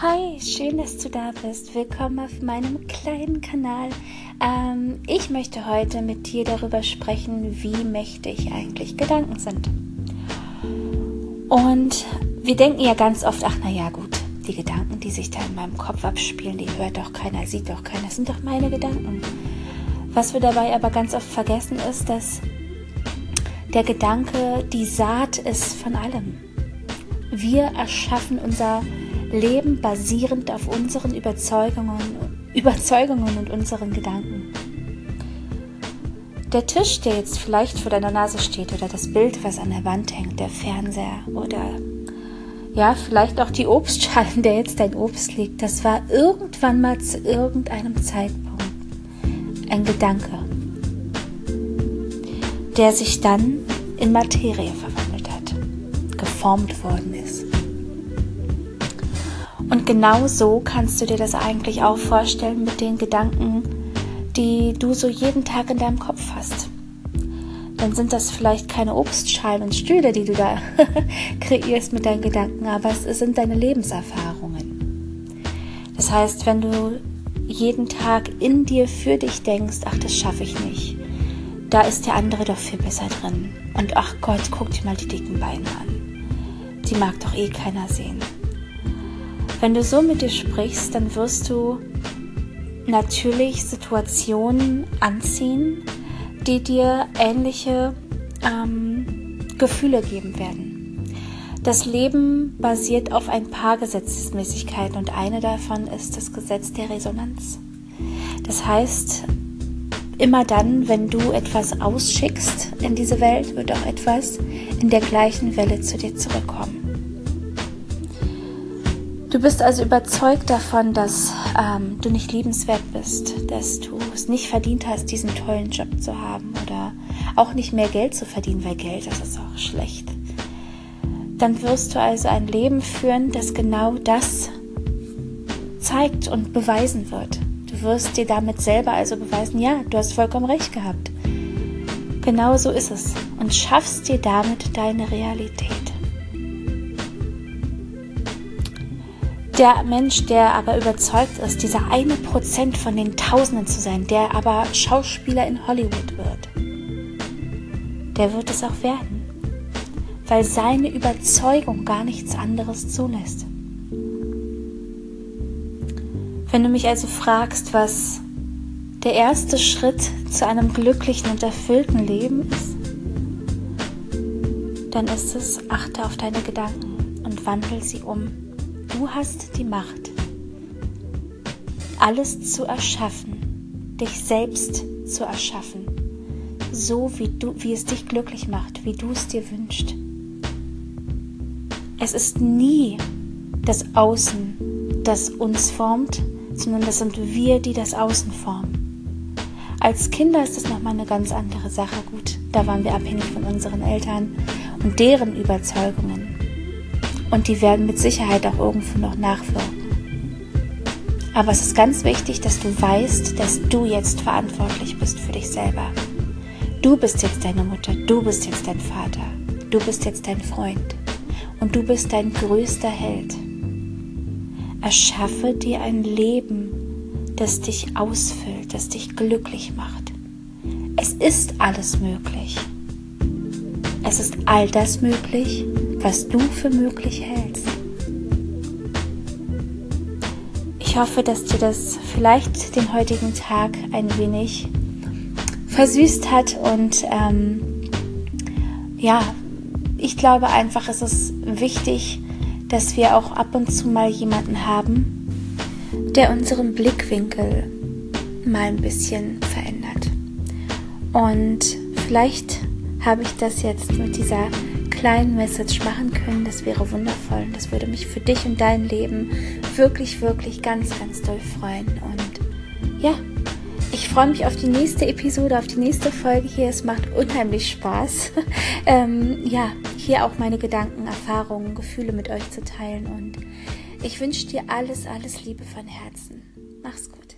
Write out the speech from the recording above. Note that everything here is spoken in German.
Hi, schön, dass du da bist. Willkommen auf meinem kleinen Kanal. Ähm, ich möchte heute mit dir darüber sprechen, wie mächtig eigentlich Gedanken sind. Und wir denken ja ganz oft, ach na ja, gut, die Gedanken, die sich da in meinem Kopf abspielen, die hört doch keiner, sieht doch keiner, das sind doch meine Gedanken. Was wir dabei aber ganz oft vergessen ist, dass der Gedanke die Saat ist von allem. Wir erschaffen unser Leben basierend auf unseren Überzeugungen, Überzeugungen und unseren Gedanken. Der Tisch, der jetzt vielleicht vor deiner Nase steht oder das Bild, was an der Wand hängt, der Fernseher oder ja, vielleicht auch die Obstschale, in der jetzt dein Obst liegt, das war irgendwann mal zu irgendeinem Zeitpunkt ein Gedanke, der sich dann in Materie verwandelt hat, geformt worden ist. Und genau so kannst du dir das eigentlich auch vorstellen mit den Gedanken, die du so jeden Tag in deinem Kopf hast. Dann sind das vielleicht keine Obstschalen und Stühle, die du da kreierst mit deinen Gedanken, aber es sind deine Lebenserfahrungen. Das heißt, wenn du jeden Tag in dir für dich denkst, ach, das schaffe ich nicht, da ist der andere doch viel besser drin. Und ach Gott, guck dir mal die dicken Beine an. Die mag doch eh keiner sehen. Wenn du so mit dir sprichst, dann wirst du natürlich Situationen anziehen, die dir ähnliche ähm, Gefühle geben werden. Das Leben basiert auf ein paar Gesetzesmäßigkeiten und eine davon ist das Gesetz der Resonanz. Das heißt, immer dann, wenn du etwas ausschickst in diese Welt, wird auch etwas in der gleichen Welle zu dir zurückkommen. Du bist also überzeugt davon, dass ähm, du nicht liebenswert bist, dass du es nicht verdient hast, diesen tollen Job zu haben oder auch nicht mehr Geld zu verdienen, weil Geld das ist auch schlecht. Dann wirst du also ein Leben führen, das genau das zeigt und beweisen wird. Du wirst dir damit selber also beweisen, ja, du hast vollkommen recht gehabt. Genau so ist es und schaffst dir damit deine Realität. Der Mensch, der aber überzeugt ist, dieser eine Prozent von den Tausenden zu sein, der aber Schauspieler in Hollywood wird, der wird es auch werden, weil seine Überzeugung gar nichts anderes zulässt. Wenn du mich also fragst, was der erste Schritt zu einem glücklichen und erfüllten Leben ist, dann ist es, achte auf deine Gedanken und wandel sie um. Du hast die Macht, alles zu erschaffen, dich selbst zu erschaffen, so wie, du, wie es dich glücklich macht, wie du es dir wünschst. Es ist nie das Außen, das uns formt, sondern das sind wir, die das Außen formen. Als Kinder ist das nochmal eine ganz andere Sache. Gut, da waren wir abhängig von unseren Eltern und deren Überzeugungen. Und die werden mit Sicherheit auch irgendwo noch nachwirken. Aber es ist ganz wichtig, dass du weißt, dass du jetzt verantwortlich bist für dich selber. Du bist jetzt deine Mutter, du bist jetzt dein Vater, du bist jetzt dein Freund und du bist dein größter Held. Erschaffe dir ein Leben, das dich ausfüllt, das dich glücklich macht. Es ist alles möglich. Es ist all das möglich, was du für möglich hältst. Ich hoffe, dass dir das vielleicht den heutigen Tag ein wenig versüßt hat und ähm, ja, ich glaube einfach, es ist wichtig, dass wir auch ab und zu mal jemanden haben, der unseren Blickwinkel mal ein bisschen verändert. Und vielleicht habe ich das jetzt mit dieser kleinen Message machen können, das wäre wundervoll und das würde mich für dich und dein Leben wirklich, wirklich ganz, ganz doll freuen. Und ja, ich freue mich auf die nächste Episode, auf die nächste Folge hier. Es macht unheimlich Spaß, ähm, ja, hier auch meine Gedanken, Erfahrungen, Gefühle mit euch zu teilen. Und ich wünsche dir alles, alles Liebe von Herzen. Mach's gut.